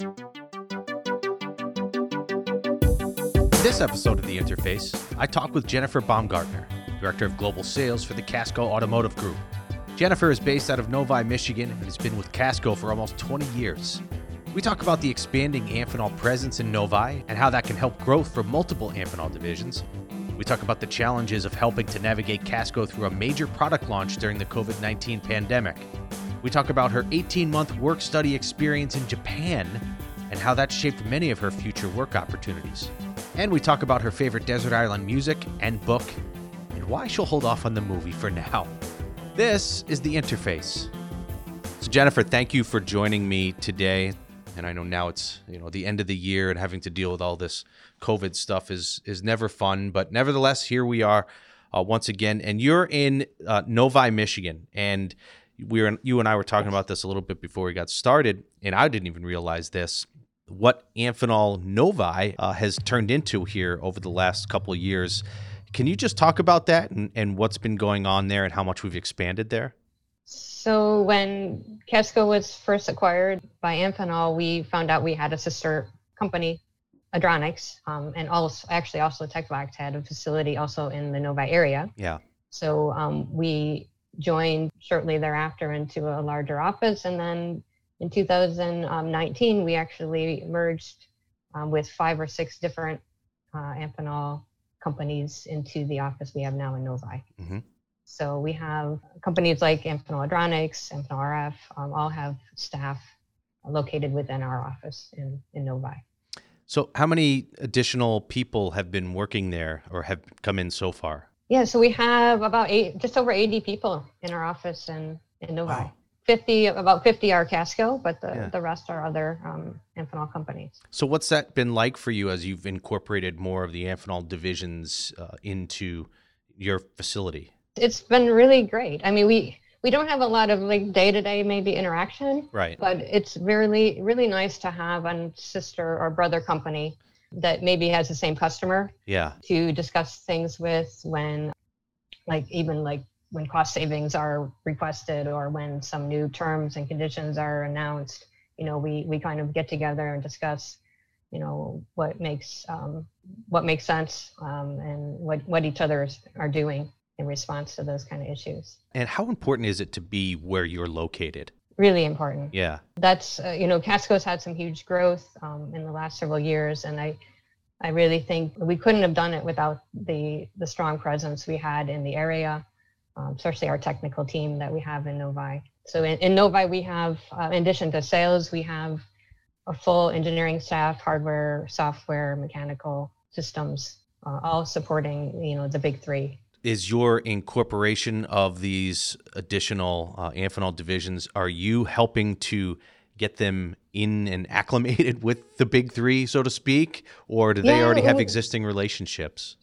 In this episode of The Interface, I talk with Jennifer Baumgartner, Director of Global Sales for the Casco Automotive Group. Jennifer is based out of Novi, Michigan, and has been with Casco for almost 20 years. We talk about the expanding Amphenol presence in Novi and how that can help growth for multiple Amphenol divisions. We talk about the challenges of helping to navigate Casco through a major product launch during the COVID 19 pandemic. We talk about her 18 month work study experience in Japan and how that shaped many of her future work opportunities. And we talk about her favorite Desert Island music and book and why she'll hold off on the movie for now. This is The Interface. So, Jennifer, thank you for joining me today. And I know now it's you know the end of the year and having to deal with all this COVID stuff is is never fun. But nevertheless, here we are uh, once again. And you're in uh, Novi, Michigan, and we were you and I were talking about this a little bit before we got started, and I didn't even realize this. What Amphenol Novi uh, has turned into here over the last couple of years. Can you just talk about that and, and what's been going on there and how much we've expanded there? So when Casco was first acquired by Amphenol, we found out we had a sister company, Adronics, um, and also actually also Tecvox had a facility also in the Novi area. Yeah. So um, we joined shortly thereafter into a larger office, and then in 2019 we actually merged um, with five or six different uh, Amphenol companies into the office we have now in Novi. Mm-hmm. So we have companies like Amphenol Adronics, Amphenol RF, um, all have staff located within our office in, in Novi. So, how many additional people have been working there or have come in so far? Yeah, so we have about eight, just over 80 people in our office in, in Novi. Wow. 50, about 50 are Casco, but the, Yeah. the rest are other um, Amphenol companies. So, what's that been like for you as you've incorporated more of the Amphenol divisions uh, into your facility? It's been really great. I mean, we, we don't have a lot of like day to day maybe interaction, Right. but it's really really nice to have a sister or brother company that maybe has the same customer Yeah. to discuss things with when like even like when cost savings are requested or when some new terms and conditions are announced you know we we kind of get together and discuss you know what makes um, what makes sense um, and what what each other is- are doing in response to those kind of issues And how important is it to be where you're located? Really important. Yeah. that's uh, you know casco's had some huge growth um, in the last several years and i i really think we couldn't have done it without the the strong presence we had in the area um, especially our technical team that we have in novi. So in, in novi we have uh, in addition to sales we have a full engineering staff hardware software mechanical systems uh, all supporting you know the big three Is your incorporation of these additional uh, Amphenol divisions, are you helping to get them in and acclimated with the big three, so to speak? Or do they already have well- existing relationships?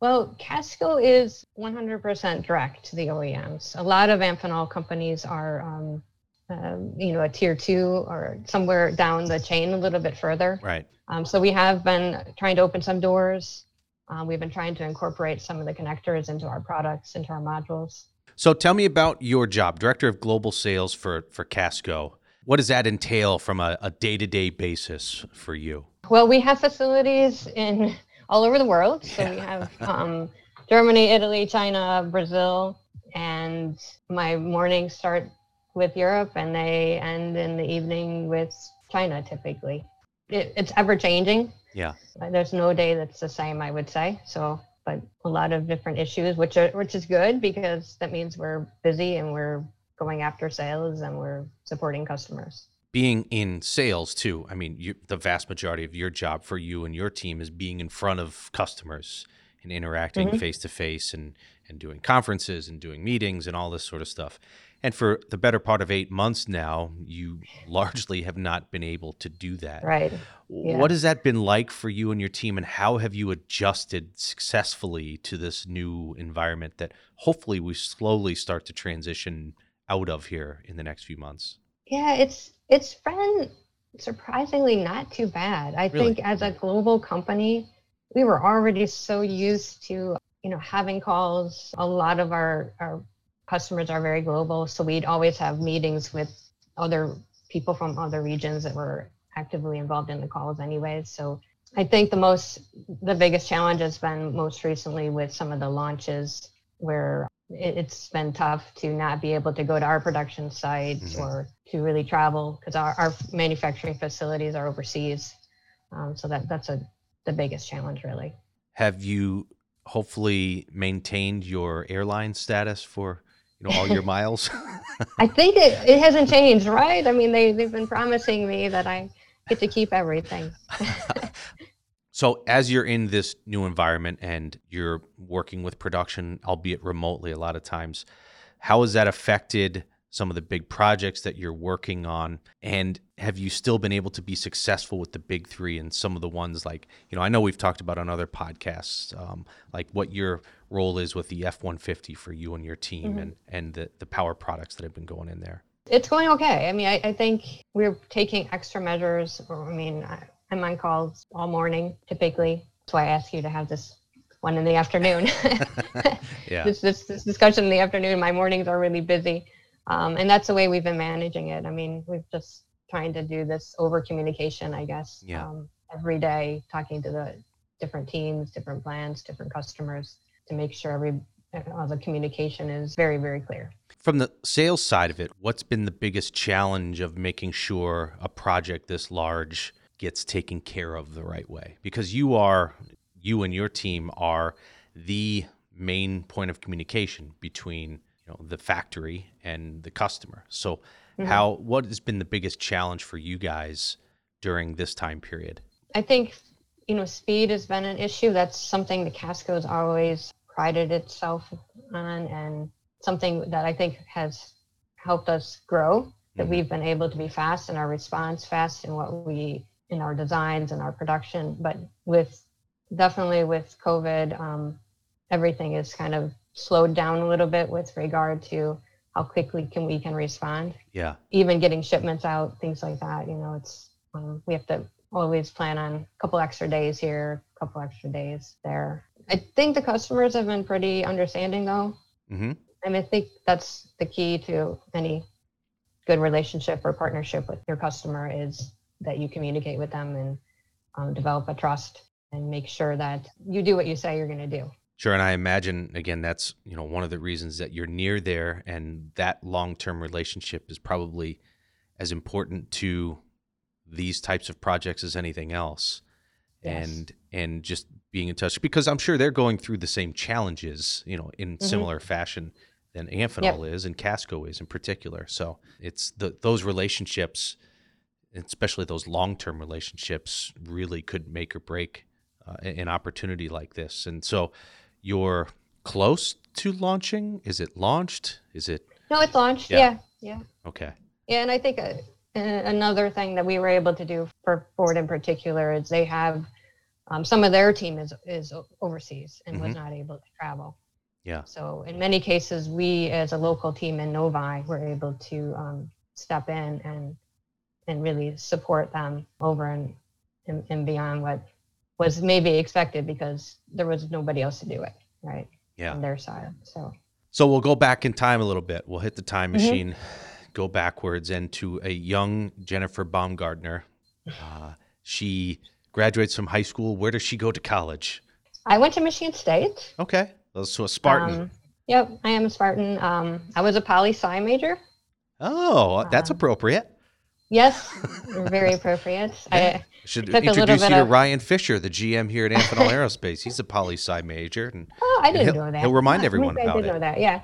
Well, Casco is 100% direct to the OEMs. A lot of Amphenol companies are, um, um, you know, a tier two or somewhere down the chain a little bit further. Right. Um, so we have been trying to open some doors. Um, we've been trying to incorporate some of the connectors into our products, into our modules. So tell me about your job, Director of Global Sales for, for Casco. What does that entail from a, a day-to-day basis for you? Well, we have facilities in all over the world. So we have um, Germany, Italy, China, Brazil, and my mornings start with Europe and they end in the evening with China typically. It, it's ever changing. Yeah. There's no day that's the same, I would say. So, but a lot of different issues, which are which is good because that means we're busy and we're going after sales and we're supporting customers. being in sales too i mean you, the vast majority of your job for you and your team is being in front of customers and interacting Mhm. face to face and and doing conferences and doing meetings and all this sort of stuff and for the better part of eight months now you largely have not been able to do that Right. Yeah. what has that been like for you and your team and how have you adjusted successfully to this new environment that hopefully we slowly start to transition out of here in the next few months Yeah, it's it's been surprisingly not too bad. I Really? think as a global company, we were already so used to, you know, having calls. A lot of our, our customers are very global, so we'd always have meetings with other people from other regions that were actively involved in the calls anyways. So I think the most, the biggest challenge has been most recently with some of the launches where it's been tough to not be able to go to our production sites mm-hmm. or to really travel because our, our manufacturing facilities are overseas. Um, so that that's a the biggest challenge really. Have you hopefully maintained your airline status for you know all your miles? I think it, it hasn't changed, right? I mean they, they've been promising me that I get to keep everything. So, as you're in this new environment and you're working with production, albeit remotely a lot of times, how has that affected some of the big projects that you're working on? And have you still been able to be successful with the big three and some of the ones like, you know, I know we've talked about on other podcasts, um, like what your role is with the F 150 for you and your team mm-hmm. and, and the, the power products that have been going in there? It's going okay. I mean, I, I think we're taking extra measures. Or, I mean, I, I'm on calls all morning typically. That's why I ask you to have this one in the afternoon. yeah. This, this, this discussion in the afternoon. My mornings are really busy, um, and that's the way we've been managing it. I mean, we've just trying to do this over communication, I guess. Yeah. Um, every day, talking to the different teams, different plans, different customers to make sure every uh, the communication is very very clear. From the sales side of it, what's been the biggest challenge of making sure a project this large gets taken care of the right way because you are you and your team are the main point of communication between know the factory and the customer so mm-hmm. how what has been the biggest challenge for you guys during this time period i think you know speed has been an issue that's something the casco's always prided itself on and something that i think has helped us grow that mm-hmm. we've been able to be fast in our response fast in what we in our designs and our production. But with definitely with COVID, um, everything is kind of slowed down a little bit with regard to how quickly can we can respond. Yeah. Even getting shipments out, things like that. You know, it's um, we have to always plan on a couple extra days here, a couple extra days there. I think the customers have been pretty understanding though. Mm-hmm. I mean, I think that's the key to any good relationship or partnership with your customer is that you communicate with them and um, develop a trust and make sure that you do what you say you're going to do. Sure, and I imagine again that's you know one of the reasons that you're near there, and that long-term relationship is probably as important to these types of projects as anything else. Yes. And and just being in touch because I'm sure they're going through the same challenges, you know, in mm-hmm. similar fashion than Amphenol yep. is and Casco is in particular. So it's the those relationships especially those long-term relationships really could make or break uh, an opportunity like this and so you're close to launching? Is it launched? Is it no it's launched. Yeah. Yeah, yeah. okay. Yeah and i think uh, another thing that we were able to do for ford in particular is they have um, some of their team is is overseas and mm-hmm. was not able to travel. Yeah. So in many cases we as a local team in novi were able to um, step in and and really support them over and, and, and beyond what was maybe expected because there was nobody else to do it, right? Yeah. On their side. So So we'll go back in time a little bit. We'll hit the time mm-hmm. machine, mm-hmm. go backwards into a young Jennifer Baumgartner. Uh, she graduates from high school. Where does she go to college? I went to Michigan State. Okay. So a Spartan. Um, yep, I am a Spartan. Um, I was a poli sci major. Oh, that's um, appropriate. Yes, very appropriate. I should introduce you to of... Ryan Fisher, the GM here at Amphenol Aerospace. He's a poli sci major, and oh, I didn't know that. He'll remind everyone I about I did it. know that. Yeah.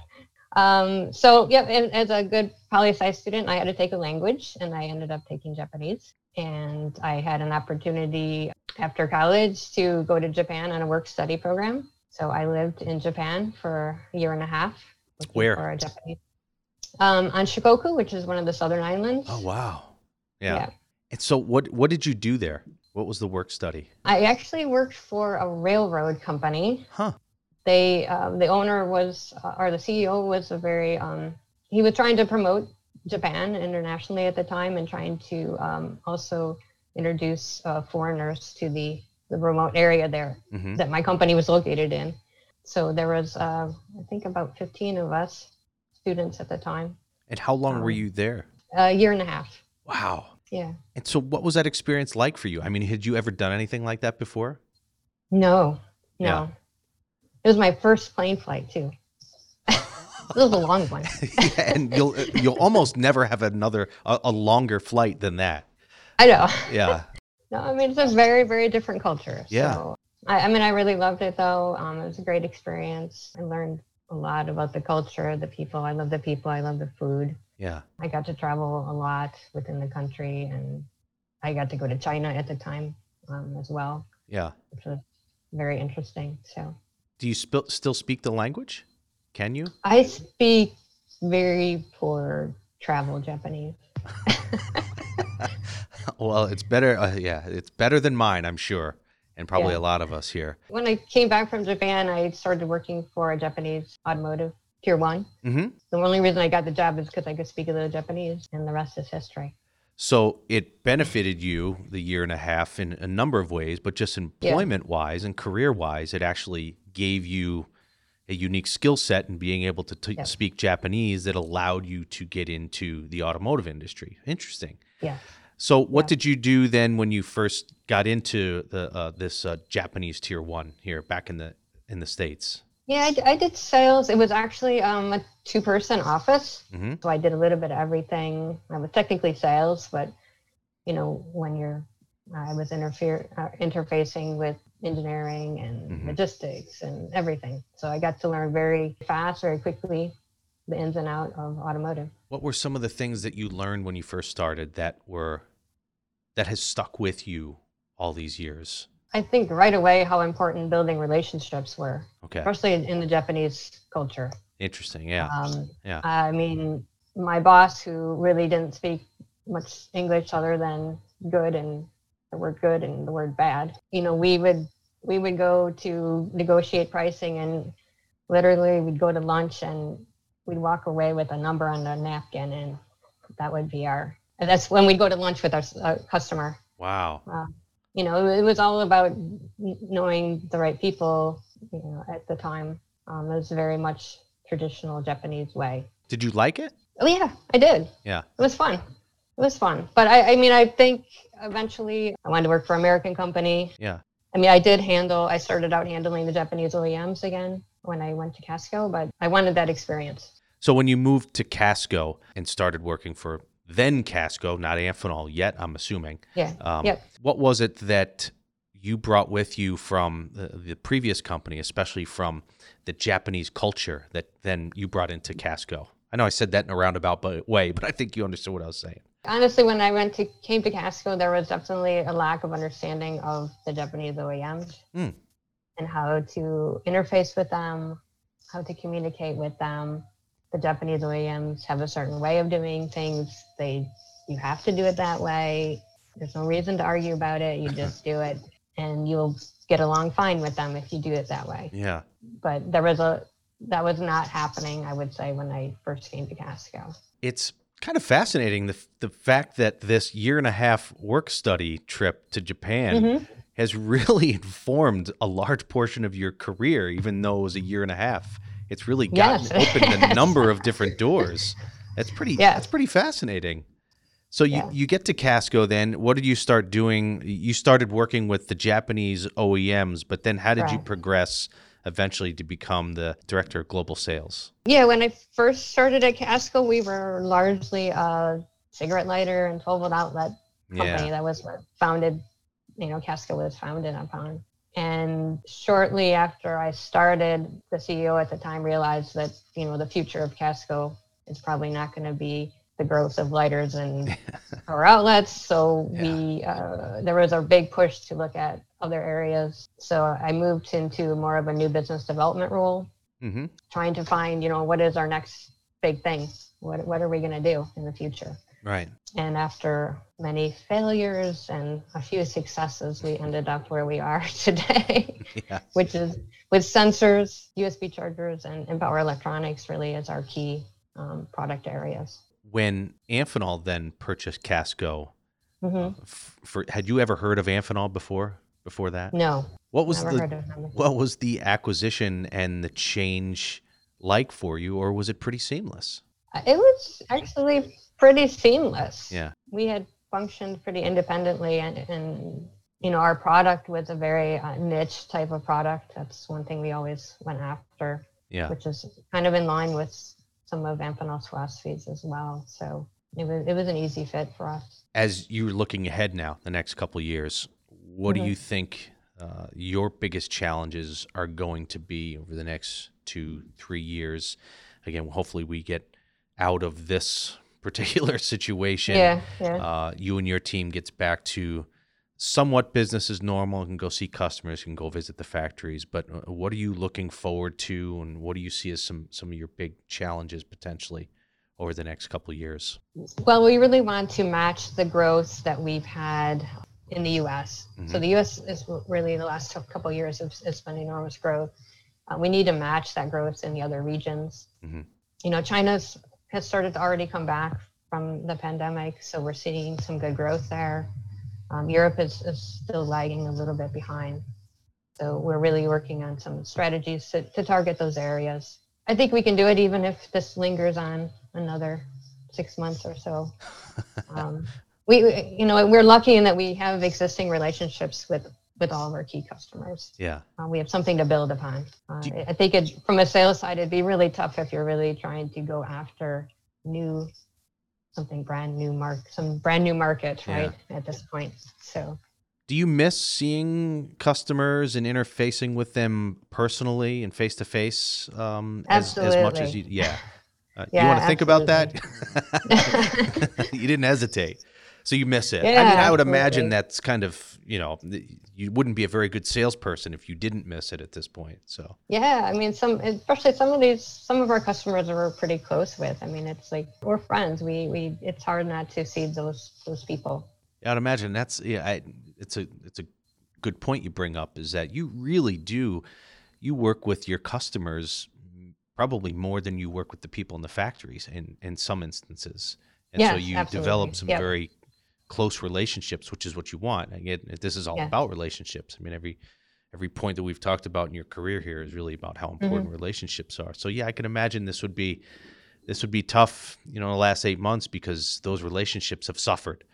Um, so, yeah, and as a good poli sci student, I had to take a language, and I ended up taking Japanese. And I had an opportunity after college to go to Japan on a work study program. So I lived in Japan for a year and a half. Where? For a Japanese. Um, on Shikoku, which is one of the southern islands. Oh wow! Yeah. yeah. And so, what what did you do there? What was the work study? I actually worked for a railroad company. Huh. They um, the owner was uh, or the CEO was a very um, he was trying to promote Japan internationally at the time and trying to um, also introduce uh, foreigners to the the remote area there mm-hmm. that my company was located in. So there was uh, I think about 15 of us students at the time. And how long were um, you there? A year and a half. Wow. Yeah. And so, what was that experience like for you? I mean, had you ever done anything like that before? No, no. Yeah. It was my first plane flight too. it was a long one. yeah, and you'll you'll almost never have another a, a longer flight than that. I know. Yeah, No, I mean it's a very, very different culture. Yeah. So, I, I mean, I really loved it though. Um, it was a great experience. I learned a lot about the culture, the people. I love the people. I love the food. Yeah. I got to travel a lot within the country, and I got to go to China at the time um, as well, Yeah. which was very interesting. So Do you sp- still speak the language? Can you? I speak very poor travel Japanese. well, it's better. Uh, yeah, it's better than mine, I'm sure, and probably Yeah. a lot of us here. When I came back from Japan, I started working for a Japanese automotive tier one. hmm The only reason I got the job is because I could speak a little Japanese, and the rest is history. So it benefited you the year and a half in a number of ways, but just employment wise and career wise, it actually gave you a unique skill set in being able to t- Yeah. speak Japanese that allowed you to get into the automotive industry. Interesting. Yeah. So, what Yeah. did you do then when you first got into the uh, this uh, Japanese tier one here back in the in the states? Yeah, I did sales. It was actually um, a two person office. hmm So I did a little bit of everything. I was technically sales, but you know, when you're, I was interfere, uh, interfacing with engineering and Mhm. logistics and everything. So I got to learn very fast, very quickly, the ins and out of automotive. What were some of the things that you learned when you first started that were that has stuck with you all these years? I think right away how important building relationships were, Okay, especially in the Japanese culture. interesting. Yeah, Um, Yeah. I mean, my boss, who really didn't speak much English other than good and the word good and the word bad, you know, we would we would go to negotiate pricing, and literally we'd go to lunch and we'd walk away with a number on a napkin, and that would be our. And that's when we'd go to lunch with our uh, customer. wow. You know, it was all about knowing the right people. You know, at the time, um, it was very much traditional Japanese way. Did you like it? Oh yeah, I did. Yeah. It was fun. It was fun. But I, I mean, I think eventually I wanted to work for an American company. Yeah. I mean, I did handle. I started out handling the Japanese OEMs again when I went to Casco, but I wanted that experience. So when you moved to Casco and started working for then Casco, not Amphenol yet, I'm assuming. Yeah. Um, Yep. What was it that you brought with you from the, the previous company, especially from the Japanese culture that then you brought into Casco? I know I said that in a roundabout way, but I think you understood what I was saying. Honestly, when I went to came to Casco, there was definitely a lack of understanding of the Japanese OEMs Hmm. and how to interface with them, how to communicate with them. The Japanese OEMs have a certain way of doing things. They you have to do it that way. There's no reason to argue about it. You just do it, and you'll get along fine with them if you do it that way. Yeah. But there was a that was not happening. I would say when I first came to Casco. It's kind of fascinating the, the fact that this year and a half work study trip to Japan Mhm. has really informed a large portion of your career, even though it was a year and a half. It's really gotten Yes. opened a number of different doors. That's pretty. Yeah. That's pretty fascinating. So you, Yeah. you get to Casco then. What did you start doing? You started working with the Japanese OEMs, but then how did you progress eventually to become the director of global sales? Yeah, when I first started at Casco, we were largely a cigarette lighter and 12 volt outlet company. Yeah. That was founded, you know, Casco was founded upon. And shortly after I started, the CEO at the time realized that, you know, the future of Casco is probably not going to be the growth of lighters and power outlets. So we, uh, there was a big push to look at other areas. So I moved into more of a new business development role hmm trying to find, you know, what is our next big thing? What what are we going to do in the future? Right. And after many failures and a few successes, we ended up where we are today, Yeah. which is with sensors, USB chargers, and, and power electronics really as our key um, product areas. When Amphenol then purchased Casco, hmm f- for had you ever heard of Amphenol before? Before that, No, what was never the heard of what was the acquisition and the change like for you, or was it pretty seamless? It was actually pretty seamless. Yeah. We had functioned pretty independently, and, and you know, our product was a very uh, niche type of product. That's one thing we always went after, Yeah. which is kind of in line with some of Amphenol's philosophies as well. So it was it was an easy fit for us. As you're looking ahead now, the next couple of years, what do Mhm. you think uh, your biggest challenges are going to be over the next two, three years? Again, hopefully we get out of this particular situation. Yeah, yeah. uh, you and your team gets back to somewhat business as normal can go see customers you can go visit the factories but uh, what are you looking forward to and what do you see as some some of your big challenges potentially over the next couple of years Well, we really want to match the growth that we've had in the U.S. So Mhm. the U.S. is really the last couple of years has, has been enormous growth. Uh, we need to match that growth in the other regions. Mhm. You know, China's has started to already come back from the pandemic, so we're seeing some good growth there. Um, Europe is, is still lagging a little bit behind. So we're really working on some strategies to, to target those areas. I think we can do it even if this lingers on another six months or so. Um, we, we- you know, we're lucky in that we have existing relationships with with all of our key customers. yeah Uh, we have something to build upon. Uh, Do- I think it, from a sales side, it'd be really tough if you're really trying to go after new, something brand new mark, some brand new market, Yeah. right? At this point, so do you miss seeing customers and interfacing with them personally and face to face um as, much as you Absolutely. yeah uh, you want to think about that you didn't hesitate so you miss it Yeah, i mean i would imagine that's kind of you know you wouldn't be a very good salesperson if you didn't miss it at this point so Yeah, I mean, some especially some of these some of our customers we're pretty close with. I mean, it's like we're friends. We we it's hard not to see those those people. Yeah, I'd imagine that's yeah. I, it's a it's a good point you bring up is that you really do you work with your customers probably more than you work with the people in the factories in in some instances, and so you absolutely. develop some Yep. very close relationships, which is what you want. Again, this is all Yeah. about relationships. I mean, every every point that we've talked about in your career here is really about how Mm-hmm. important relationships are. So yeah, I can imagine this would be this would be tough, you know, in the last eight months because those relationships have suffered,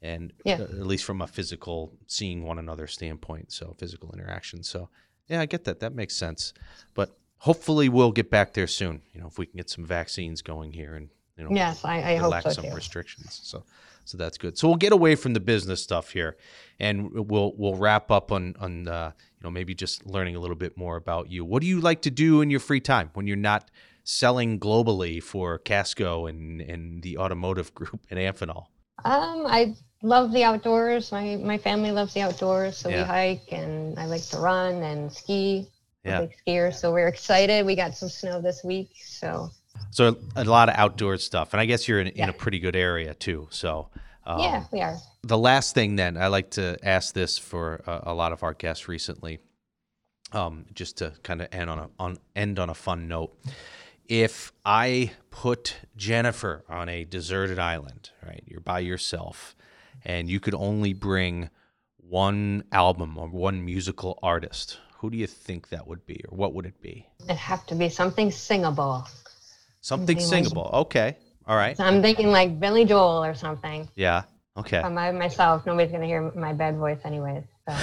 and Yeah. uh, at least from a physical seeing one another standpoint, so physical interaction. So yeah, I get that. That makes sense. But hopefully, we'll get back there soon. You know, if we can get some vaccines going here and you know Yes, I, I hope relax so some too. restrictions. So so that's good. So we'll get away from the business stuff here, and we'll we'll wrap up on on uh, you know maybe just learning a little bit more about you. What do you like to do in your free time when you're not selling globally for Casco and and the automotive group and Amphenol? Um, I love the outdoors. My my family loves the outdoors, so Yeah. we hike and I like to run and ski. Yeah. big skiers, so we're excited. We got some snow this week, so So a lot of outdoor stuff, and I guess you're in, in a pretty good area too. So um, yeah, we are. the last thing then i like to ask this for a, a lot of our guests recently um, just to kind of end on a on end on a fun note if i put jennifer on a deserted island right you're by yourself and you could only bring one album or one musical artist who do you think that would be or what would it be It'd have to be something singable. Something singable okay all right So I'm thinking like Billy Joel or something. yeah okay I'm by myself. Nobody's gonna hear my bad voice anyways. So.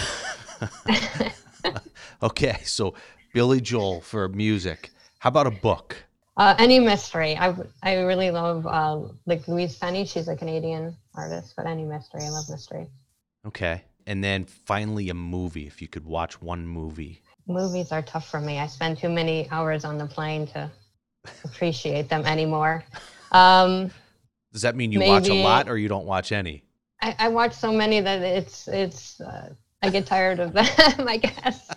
okay so billy joel for music how about a book Uh, any mystery. I I really love uh, like Louise Penny. She's a Canadian artist, but any mystery. I love mystery. Okay. And then finally, a movie. If you could watch one movie. Movies are tough for me. I spend too many hours on the plane to appreciate them anymore. Um, Does that mean you watch a lot or you don't watch any? I, I watch so many that it's it's. Uh, I get tired of them. I guess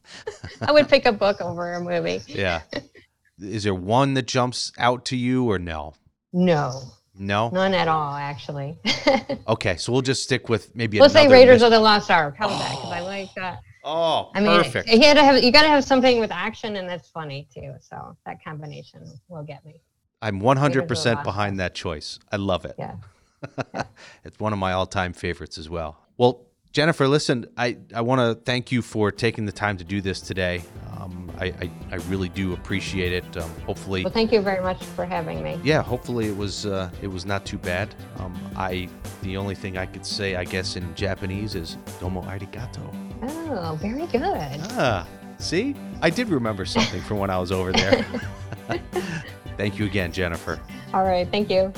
I would pick a book over a movie. Yeah. Is there one that jumps out to you or no? No, No? none at all. Actually, Okay. So we'll just stick with maybe let's say Raiders of the Lost Ark. How about that? Because I like that. Oh, I mean, perfect. you gotta have you gotta have something with action and that's funny too. So that combination will get me. I'm 100% of the Lost behind that choice. I love it. Yeah. it's one of my all-time favorites as well. Well, Jennifer, listen, I, I want to thank you for taking the time to do this today. Um, I, I, I really do appreciate it. Um, hopefully, Well, thank you very much for having me. yeah, hopefully it was uh, it was not too bad. Um, I the only thing I could say, I guess, in Japanese is "domo arigato." Oh, very good. Ah, see, I did remember something from when I was over there. Thank you again, Jennifer. All right, thank you.